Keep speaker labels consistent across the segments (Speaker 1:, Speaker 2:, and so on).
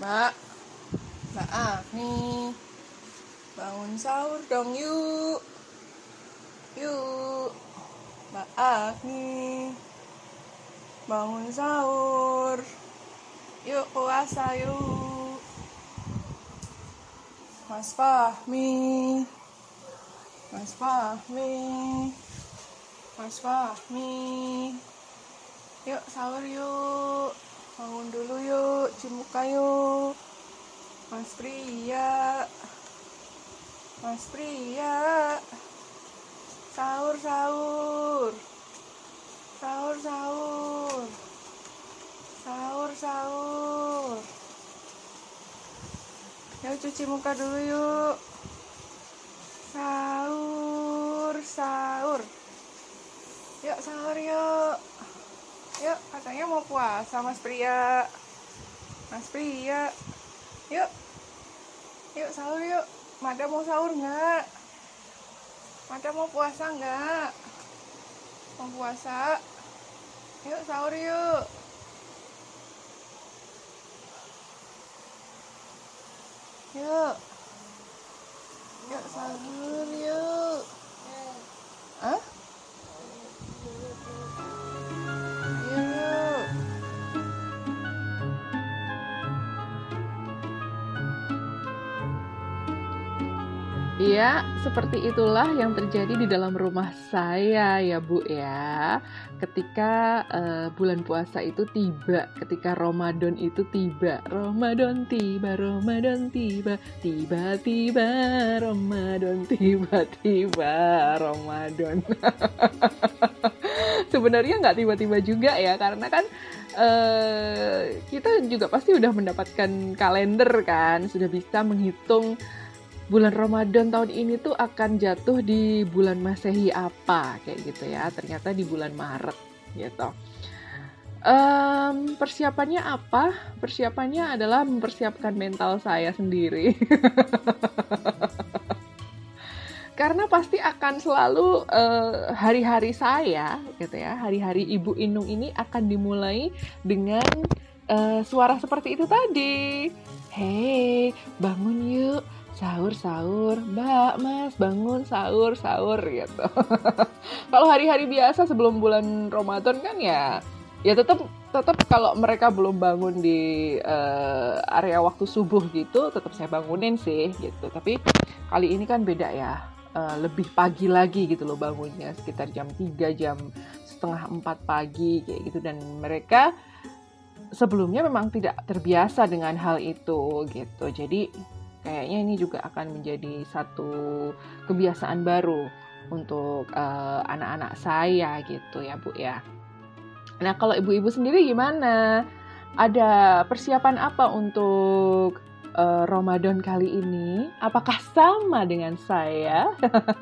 Speaker 1: Mbak, Mbak Agni, bangun sahur dong yuk. Yuk, Mbak Agni, bangun sahur. Yuk puasa yuk. Mas Fahmi, Mas Fahmi, Mas Fahmi. Yuk sahur yuk. Bangun dulu yuk, cuci muka yuk. Mas Pria. Mas Pria. Sahur, sahur. Sahur, sahur. Sahur, sahur. Yuk cuci muka dulu yuk. Sahur, sahur. Yuk sahur yuk. Yuk, katanya mau puasa Mas Pria. Mas Pria. Yuk. Yuk sahur yuk. Mada mau sahur nggak? Mada mau puasa nggak? Mau puasa? Yuk sahur yuk. Yuk. Yuk sahur yuk. Hah? Iya, seperti itulah yang terjadi di dalam rumah saya ya Bu ya. Ketika uh, bulan puasa itu tiba, ketika Ramadan itu tiba. Ramadan tiba, Ramadan tiba, tiba-tiba Ramadan tiba-tiba Ramadan. Sebenarnya nggak tiba-tiba juga ya, karena kan uh, kita juga pasti udah mendapatkan kalender kan, sudah bisa menghitung bulan Ramadan tahun ini tuh akan jatuh di bulan Masehi apa kayak gitu ya. Ternyata di bulan Maret gitu. Um, persiapannya apa? Persiapannya adalah mempersiapkan mental saya sendiri. Karena pasti akan selalu hari-hari uh, saya gitu ya, hari-hari Ibu Inung ini akan dimulai dengan uh, suara seperti itu tadi. Hei, bangun yuk sahur sahur. Mbak mas bangun sahur sahur gitu. Kalau hari-hari biasa sebelum bulan Ramadan kan ya ya tetap tetap kalau mereka belum bangun di uh, area waktu subuh gitu tetap saya bangunin sih gitu. Tapi kali ini kan beda ya uh, lebih pagi lagi gitu loh bangunnya sekitar jam 3 jam setengah 4 pagi kayak gitu. Dan mereka sebelumnya memang tidak terbiasa dengan hal itu gitu. Jadi kayaknya ini juga akan menjadi satu kebiasaan baru untuk uh, anak-anak saya gitu ya Bu ya. Nah kalau ibu-ibu sendiri gimana? Ada persiapan apa untuk uh, Ramadan kali ini? Apakah sama dengan saya?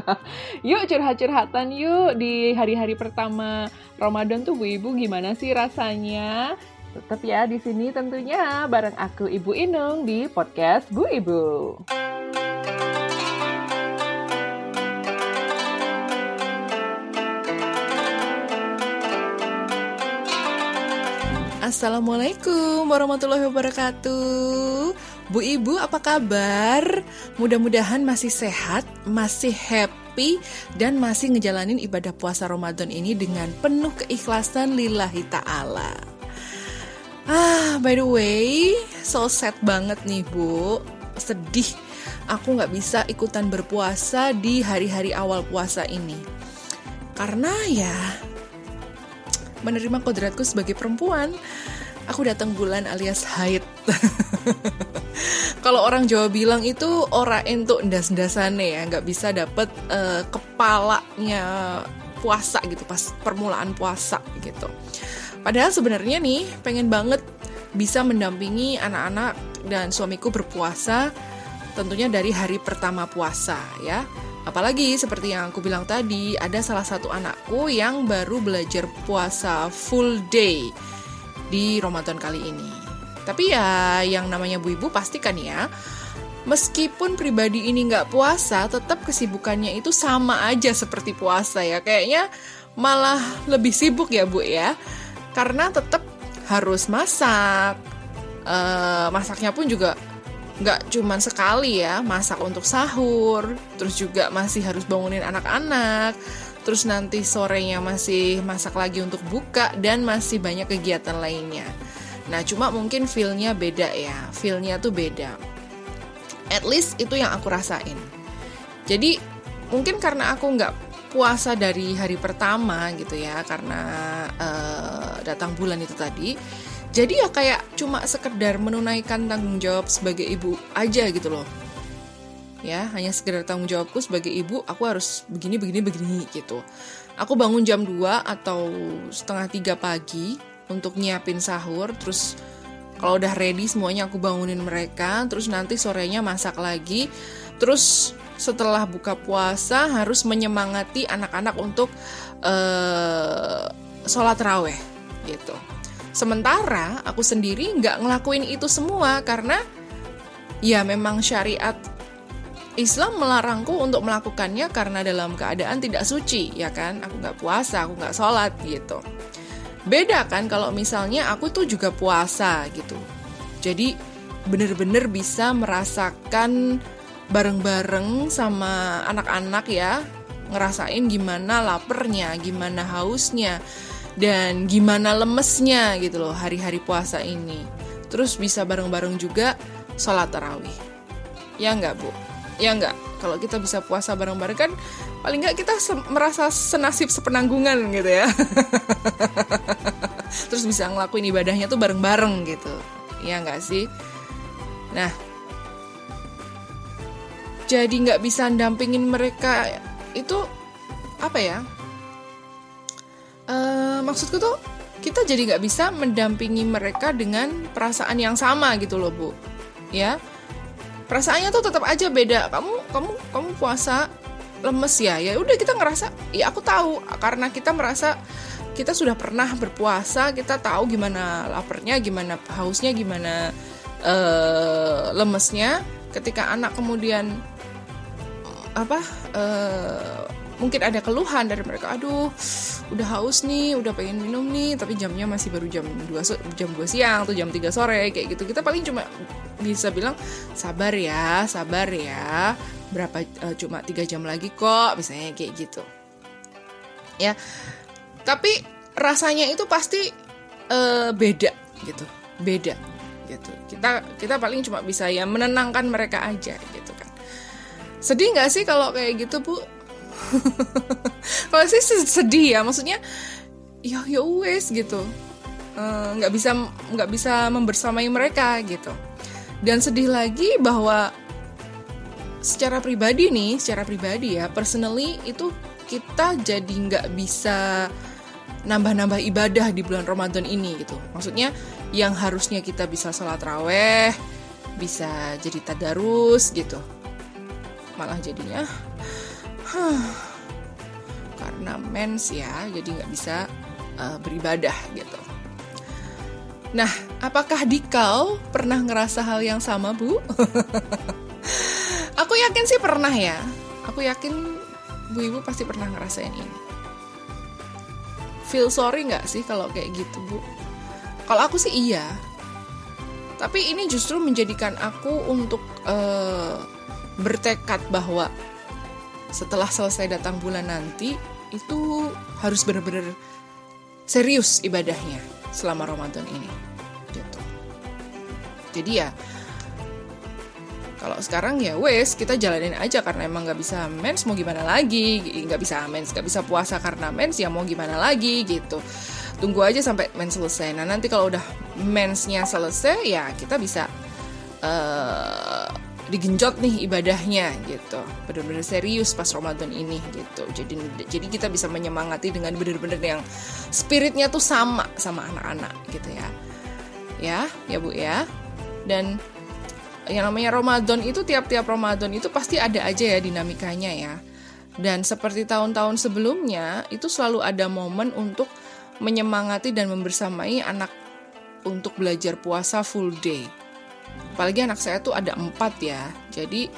Speaker 1: yuk curhat-curhatan yuk di hari-hari pertama Ramadan tuh Bu Ibu gimana sih rasanya? Tetap ya di sini tentunya bareng aku Ibu Inung di podcast Bu Ibu. Assalamualaikum warahmatullahi wabarakatuh. Bu Ibu apa kabar? Mudah-mudahan masih sehat, masih happy dan masih ngejalanin ibadah puasa Ramadan ini dengan penuh keikhlasan lillahi ta'ala. Ah, by the way, so sad banget nih bu. Sedih, aku nggak bisa ikutan berpuasa di hari-hari awal puasa ini. Karena ya, menerima kodratku sebagai perempuan, aku datang bulan alias haid. Kalau orang Jawa bilang itu ora entuk ndas-ndasane ya, nggak bisa dapet uh, kepalanya puasa gitu pas permulaan puasa gitu. Padahal sebenarnya nih pengen banget bisa mendampingi anak-anak dan suamiku berpuasa tentunya dari hari pertama puasa ya. Apalagi seperti yang aku bilang tadi, ada salah satu anakku yang baru belajar puasa full day di Ramadan kali ini. Tapi ya yang namanya bu ibu pastikan ya, meskipun pribadi ini nggak puasa, tetap kesibukannya itu sama aja seperti puasa ya. Kayaknya malah lebih sibuk ya bu ya karena tetap harus masak,
Speaker 2: uh, masaknya pun juga nggak cuman sekali ya masak untuk sahur terus juga masih harus bangunin anak-anak terus nanti sorenya masih masak lagi untuk buka dan masih banyak kegiatan lainnya. Nah cuma mungkin feelnya beda ya feelnya tuh beda. At least itu yang aku rasain. Jadi mungkin karena aku nggak puasa dari hari pertama gitu ya karena uh, datang bulan itu tadi jadi ya kayak cuma sekedar menunaikan tanggung jawab sebagai ibu aja gitu loh. Ya hanya sekedar tanggung jawabku sebagai ibu aku harus begini begini begini gitu. Aku bangun jam 2 atau setengah tiga pagi untuk nyiapin sahur terus kalau udah ready semuanya aku bangunin mereka terus nanti sorenya masak lagi. Terus setelah buka puasa harus menyemangati anak-anak untuk uh, sholat raweh gitu Sementara aku sendiri nggak ngelakuin itu semua karena ya memang syariat Islam melarangku untuk melakukannya karena dalam keadaan tidak suci, ya kan? Aku nggak puasa, aku nggak sholat gitu. Beda kan kalau misalnya aku tuh juga puasa gitu. Jadi bener-bener bisa merasakan bareng-bareng sama anak-anak ya, ngerasain gimana lapernya, gimana hausnya, dan gimana lemesnya gitu loh hari-hari puasa ini. Terus bisa bareng-bareng juga sholat tarawih. Ya enggak bu? Ya enggak? Kalau kita bisa puasa bareng-bareng kan paling enggak kita se merasa senasib sepenanggungan gitu ya. Terus bisa ngelakuin ibadahnya tuh bareng-bareng gitu. Ya enggak sih? Nah, jadi nggak bisa dampingin mereka itu apa ya uh, maksudku tuh kita jadi nggak bisa mendampingi mereka dengan perasaan yang sama gitu loh bu. Ya? Perasaannya tuh tetap aja beda. Kamu kamu kamu puasa lemes ya? Ya udah kita ngerasa ya aku tahu. Karena kita merasa kita sudah pernah berpuasa kita tahu gimana laparnya gimana hausnya gimana uh, lemesnya. Ketika anak kemudian apa uh, mungkin ada keluhan dari mereka. Aduh udah haus nih udah pengen minum nih tapi jamnya masih baru jam 2 jam 2 siang atau jam 3 sore kayak gitu. Kita paling cuma bisa bilang sabar ya sabar ya. Berapa uh, cuma tiga jam lagi kok misalnya kayak gitu. Ya tapi rasanya itu pasti uh, beda gitu beda gitu. Kita kita paling cuma bisa ya menenangkan mereka aja gitu kan. Sedih nggak sih kalau kayak gitu bu kalau sedih ya maksudnya ya ya wes gitu. Eh, nggak uh, bisa nggak bisa membersamai mereka gitu. Dan sedih lagi bahwa secara pribadi nih secara pribadi ya personally itu kita jadi nggak bisa nambah-nambah ibadah di bulan Ramadan ini gitu. Maksudnya yang harusnya kita bisa sholat raweh bisa jadi tadarus gitu. Malah jadinya karena mens ya jadi nggak bisa uh, beribadah gitu. Nah apakah Dikau pernah ngerasa hal yang sama bu? Aku yakin sih pernah ya. Aku yakin bu ibu pasti pernah ngerasain ini. Feel sorry nggak sih kalau kayak gitu bu? Kalau aku sih iya. Tapi ini justru menjadikan aku untuk uh, bertekad bahwa setelah selesai datang bulan nanti itu harus benar-benar serius ibadahnya selama Ramadan ini gitu. Jadi ya kalau sekarang ya wes kita jalanin aja karena emang nggak bisa mens mau gimana lagi? Nggak bisa mens nggak bisa puasa karena mens ya mau gimana lagi gitu. Tunggu aja sampai mens selesai. Nah nanti kalau udah mensnya selesai ya kita bisa uh, digenjot nih ibadahnya gitu. Benar-benar serius pas Ramadan ini gitu. Jadi jadi kita bisa menyemangati dengan benar-benar yang spiritnya tuh sama sama anak-anak gitu ya. Ya ya bu ya. Dan yang namanya Ramadan itu tiap-tiap Ramadan itu pasti ada aja ya dinamikanya ya. Dan seperti tahun-tahun sebelumnya itu selalu ada momen untuk menyemangati dan membersamai anak untuk belajar puasa full day apalagi anak saya tuh ada empat ya. Jadi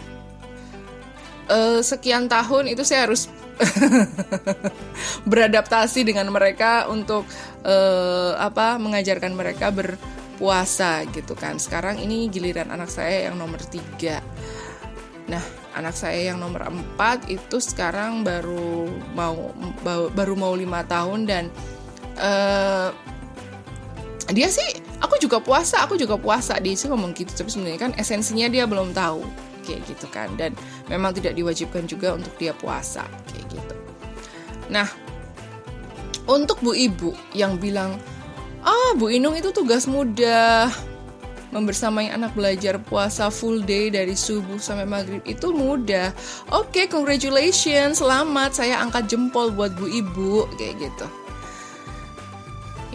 Speaker 2: uh, sekian tahun itu saya harus beradaptasi dengan mereka untuk uh, apa mengajarkan mereka ber puasa gitu kan. Sekarang ini giliran anak saya yang nomor tiga. Nah anak saya yang nomor empat itu sekarang baru mau baru mau lima tahun dan uh, dia sih aku juga puasa aku juga puasa dia sih ngomong gitu. Tapi sebenarnya kan esensinya dia belum tahu. Kayak gitu kan. Dan memang tidak diwajibkan juga untuk dia puasa. Kayak gitu. Nah untuk bu ibu yang bilang ah bu Inung itu tugas mudah membersamai anak belajar puasa full day dari subuh sampai maghrib itu mudah. Oke, okay, congratulations, selamat. Saya angkat jempol buat bu ibu. Kayak gitu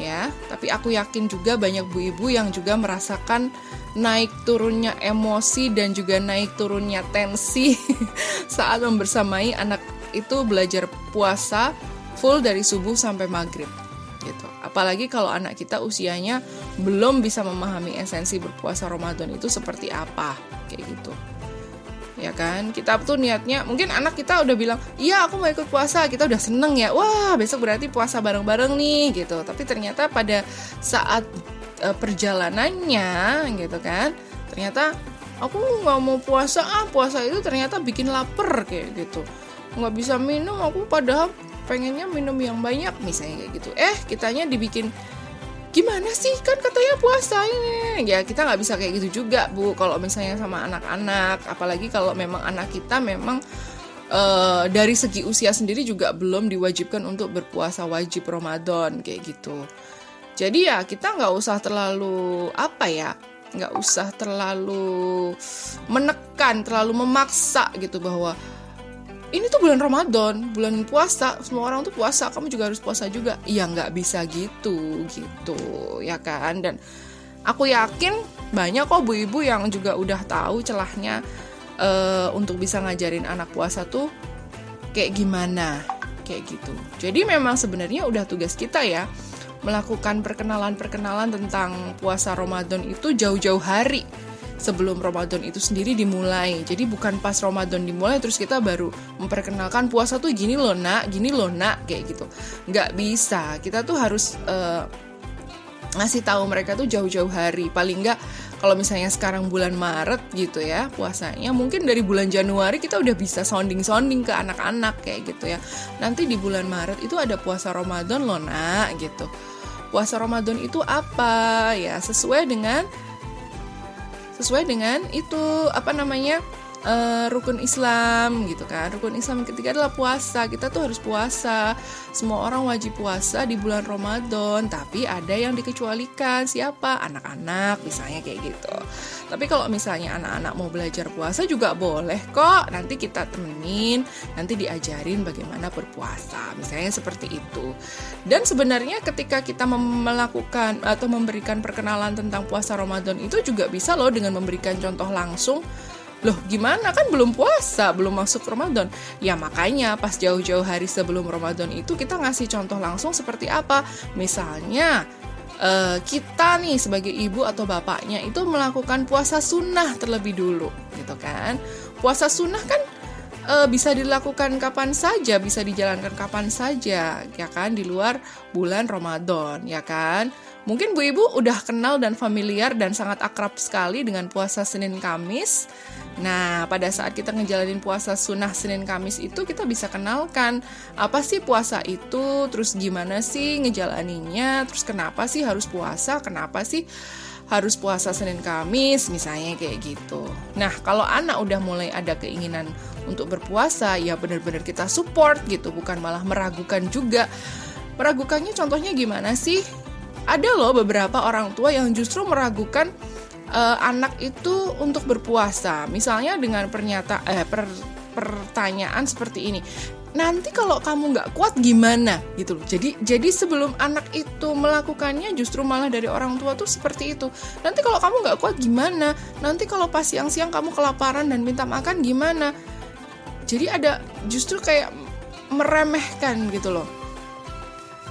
Speaker 2: ya. Tapi aku yakin juga banyak bu ibu yang juga merasakan naik turunnya emosi dan juga naik turunnya tensi saat membersamai anak itu belajar puasa full dari subuh sampai maghrib gitu. Apalagi kalau anak kita usianya belum bisa memahami esensi berpuasa Ramadan itu seperti apa kayak gitu ya kan? Kita tuh niatnya mungkin anak kita udah bilang iya aku mau ikut puasa. Kita udah seneng ya wah besok berarti puasa bareng-bareng nih gitu. Tapi ternyata pada saat uh, perjalanannya gitu kan ternyata aku nggak mau puasa ah puasa itu ternyata bikin lapar kayak gitu. Nggak bisa minum aku padahal pengennya minum yang banyak misalnya kayak gitu. Eh kitanya dibikin gimana sih? Kan katanya puasa ini. Ya kita nggak bisa kayak gitu juga bu. Kalau misalnya sama anak-anak apalagi kalau memang anak kita memang uh, dari segi usia sendiri juga belum diwajibkan untuk berpuasa wajib Ramadan kayak gitu. Jadi ya kita nggak usah terlalu apa ya nggak usah terlalu menekan terlalu memaksa gitu bahwa ini tuh bulan Ramadan, bulan puasa, semua orang tuh puasa, kamu juga harus puasa juga. Iya nggak bisa gitu, gitu, ya kan? Dan aku yakin banyak kok bu ibu yang juga udah tahu celahnya uh, untuk bisa ngajarin anak puasa tuh kayak gimana, kayak gitu. Jadi memang sebenarnya udah tugas kita ya melakukan perkenalan-perkenalan tentang puasa Ramadan itu jauh-jauh hari sebelum Ramadan itu sendiri dimulai. Jadi bukan pas Ramadan dimulai terus kita baru memperkenalkan puasa tuh gini loh nak, gini loh nak kayak gitu. Nggak bisa. Kita tuh harus uh, ngasih tahu mereka tuh jauh-jauh hari. Paling nggak kalau misalnya sekarang bulan Maret gitu ya puasanya, mungkin dari bulan Januari kita udah bisa sounding-sounding ke anak-anak kayak gitu ya. Nanti di bulan Maret itu ada puasa Ramadan loh nak gitu. Puasa Ramadan itu apa ya sesuai dengan sesuai dengan itu apa namanya uh, rukun Islam gitu kan. Rukun Islam ketiga adalah puasa. Kita tuh harus puasa. Semua orang wajib puasa di bulan Ramadan. Tapi ada yang dikecualikan. Siapa? Anak-anak misalnya kayak gitu. Tapi kalau misalnya anak-anak mau belajar puasa juga boleh kok. Nanti kita temenin nanti diajarin bagaimana berpuasa. Misalnya seperti itu. Dan sebenarnya ketika kita melakukan atau memberikan perkenalan tentang puasa Ramadan itu juga bisa loh dengan memberikan contoh langsung Loh gimana kan belum puasa, belum masuk Ramadan. Ya makanya pas jauh-jauh hari sebelum Ramadan itu kita ngasih contoh langsung seperti apa. Misalnya uh, kita nih sebagai ibu atau bapaknya itu melakukan puasa sunnah terlebih dulu gitu kan. Puasa sunnah kan uh, bisa dilakukan kapan saja, bisa dijalankan kapan saja, ya kan, di luar bulan Ramadan, ya kan. Mungkin Bu Ibu udah kenal dan familiar dan sangat akrab sekali dengan puasa Senin Kamis. Nah, pada saat kita ngejalanin puasa sunnah Senin Kamis itu kita bisa kenalkan apa sih puasa itu, terus gimana sih ngejalaninya, terus kenapa sih harus puasa, kenapa sih harus puasa Senin Kamis, misalnya kayak gitu. Nah, kalau anak udah mulai ada keinginan untuk berpuasa, ya benar-benar kita support gitu, bukan malah meragukan juga. Meragukannya contohnya gimana sih? ada loh beberapa orang tua yang justru meragukan uh, anak itu untuk berpuasa. Misalnya dengan pernyataan eh, per, pertanyaan seperti ini. Nanti kalau kamu nggak kuat gimana gitu loh. Jadi jadi sebelum anak itu melakukannya justru malah dari orang tua tuh seperti itu. Nanti kalau kamu nggak kuat gimana? Nanti kalau pas siang-siang kamu kelaparan dan minta makan gimana? Jadi ada justru kayak meremehkan gitu loh.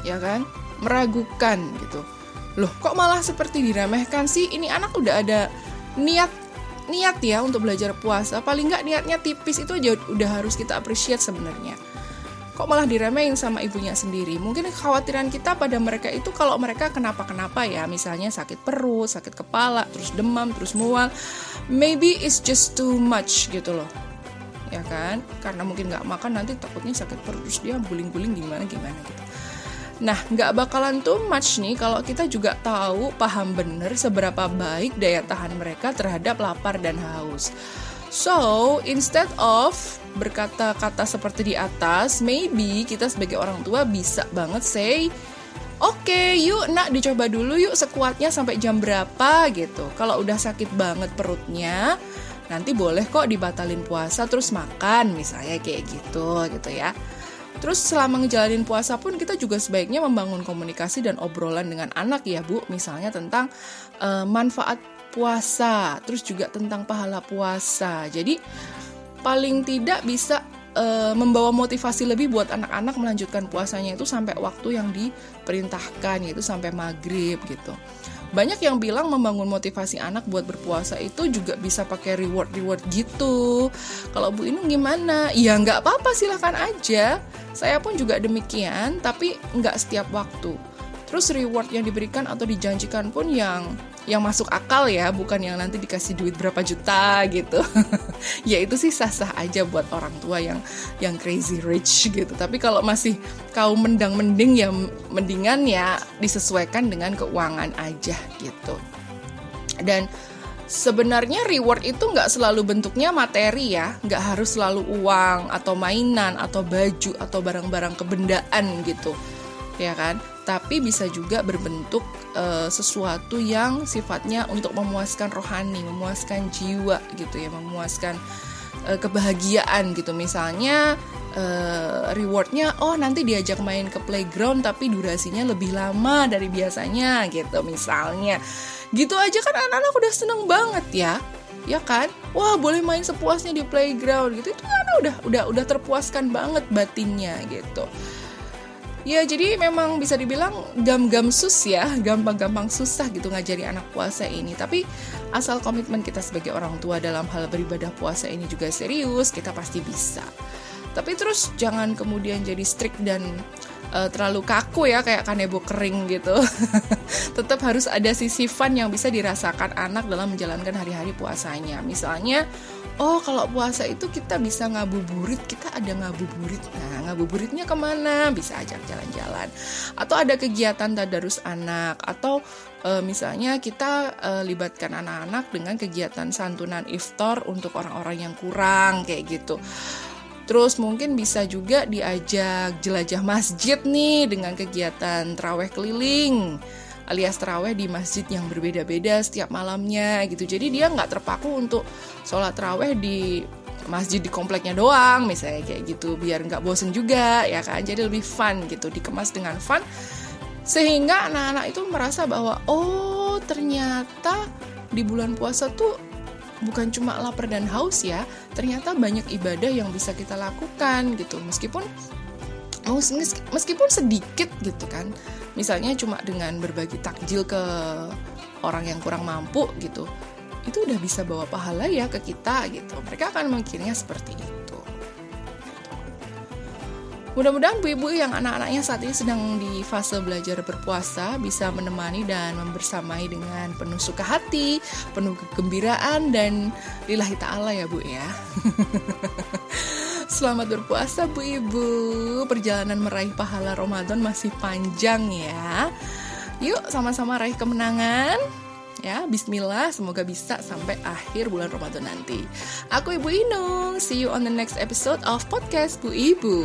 Speaker 2: Ya kan? meragukan gitu loh kok malah seperti diremehkan sih ini anak udah ada niat niat ya untuk belajar puasa paling nggak niatnya tipis itu aja udah harus kita appreciate sebenarnya kok malah diremehin sama ibunya sendiri. Mungkin kekhawatiran kita pada mereka itu kalau mereka kenapa-kenapa ya, misalnya sakit perut, sakit kepala, terus demam, terus mual, maybe it's just too much gitu loh. Ya kan? Karena mungkin nggak makan nanti takutnya sakit perut terus dia guling-guling gimana gimana gitu. Nah, nggak bakalan too much nih kalau kita juga tahu, paham bener seberapa baik daya tahan mereka terhadap lapar dan haus. So, instead of berkata-kata seperti di atas, maybe kita sebagai orang tua bisa banget say, Oke, okay, yuk nak dicoba dulu yuk sekuatnya sampai jam berapa gitu. Kalau udah sakit banget perutnya, nanti boleh kok dibatalin puasa terus makan misalnya kayak gitu gitu ya. Terus selama ngejalanin puasa pun kita juga sebaiknya membangun komunikasi dan obrolan dengan anak ya Bu, misalnya tentang uh, manfaat puasa, terus juga tentang pahala puasa. Jadi paling tidak bisa e, membawa motivasi lebih buat anak-anak melanjutkan puasanya itu sampai waktu yang diperintahkan yaitu sampai maghrib gitu. Banyak yang bilang membangun motivasi anak buat berpuasa itu juga bisa pakai reward-reward gitu. Kalau Bu Inung gimana? Ya nggak apa-apa silahkan aja. Saya pun juga demikian, tapi nggak setiap waktu. Terus reward yang diberikan atau dijanjikan pun yang yang masuk akal ya, bukan yang nanti dikasih duit berapa juta gitu. ya itu sih sah-sah aja buat orang tua yang yang crazy rich gitu. Tapi kalau masih kaum mendang mending ya mendingan ya disesuaikan dengan keuangan aja gitu. Dan sebenarnya reward itu nggak selalu bentuknya materi ya, nggak harus selalu uang atau mainan atau baju atau barang-barang kebendaan gitu, ya kan? Tapi bisa juga berbentuk uh, sesuatu yang sifatnya untuk memuaskan rohani, memuaskan jiwa gitu ya, memuaskan uh, kebahagiaan gitu. Misalnya uh, rewardnya, oh nanti diajak main ke playground tapi durasinya lebih lama dari biasanya gitu misalnya. Gitu aja kan anak-anak udah seneng banget ya ya kan wah boleh main sepuasnya di playground gitu itu kan udah udah udah terpuaskan banget batinnya gitu Ya jadi memang bisa dibilang gam-gam sus ya, gampang-gampang susah gitu ngajari anak puasa ini. Tapi asal komitmen kita sebagai orang tua dalam hal beribadah puasa ini juga serius, kita pasti bisa. Tapi terus jangan kemudian jadi strict dan uh, terlalu kaku ya kayak kanebo kering gitu. Tetap harus ada sisi fun yang bisa dirasakan anak dalam menjalankan hari-hari puasanya. Misalnya oh kalau puasa itu kita bisa ngabuburit kita ada ngabuburit. Nah ngabuburitnya ke mana? Bisa ajak jalan-jalan. Atau ada kegiatan tadarus anak. Atau e, misalnya kita e, libatkan anak-anak dengan kegiatan santunan iftar untuk orang-orang yang kurang kayak gitu. Terus mungkin bisa juga diajak jelajah masjid nih dengan kegiatan traweh keliling alias terawih di masjid yang berbeda-beda setiap malamnya gitu. Jadi dia nggak terpaku untuk sholat terawih di masjid di kompleknya doang misalnya kayak gitu biar nggak bosen juga ya kan? Jadi lebih fun gitu dikemas dengan fun. Sehingga anak-anak itu merasa bahwa oh ternyata di bulan puasa tuh bukan cuma lapar dan haus ya ternyata banyak ibadah yang bisa kita lakukan gitu. Meskipun meskipun sedikit gitu kan misalnya cuma dengan berbagi takjil ke orang yang kurang mampu gitu itu udah bisa bawa pahala ya ke kita gitu mereka akan memikirnya seperti itu Mudah-mudahan bu-ibu yang anak-anaknya saat ini sedang di fase belajar berpuasa bisa menemani dan membersamai dengan penuh suka hati, penuh kegembiraan dan lillahi ta'ala ya bu ya. Selamat berpuasa Bu Ibu. Perjalanan meraih pahala Ramadan masih panjang ya. Yuk sama-sama raih kemenangan. Ya, bismillah, semoga bisa sampai akhir bulan Ramadan nanti. Aku Ibu Inung, see you on the next episode of podcast Bu Ibu.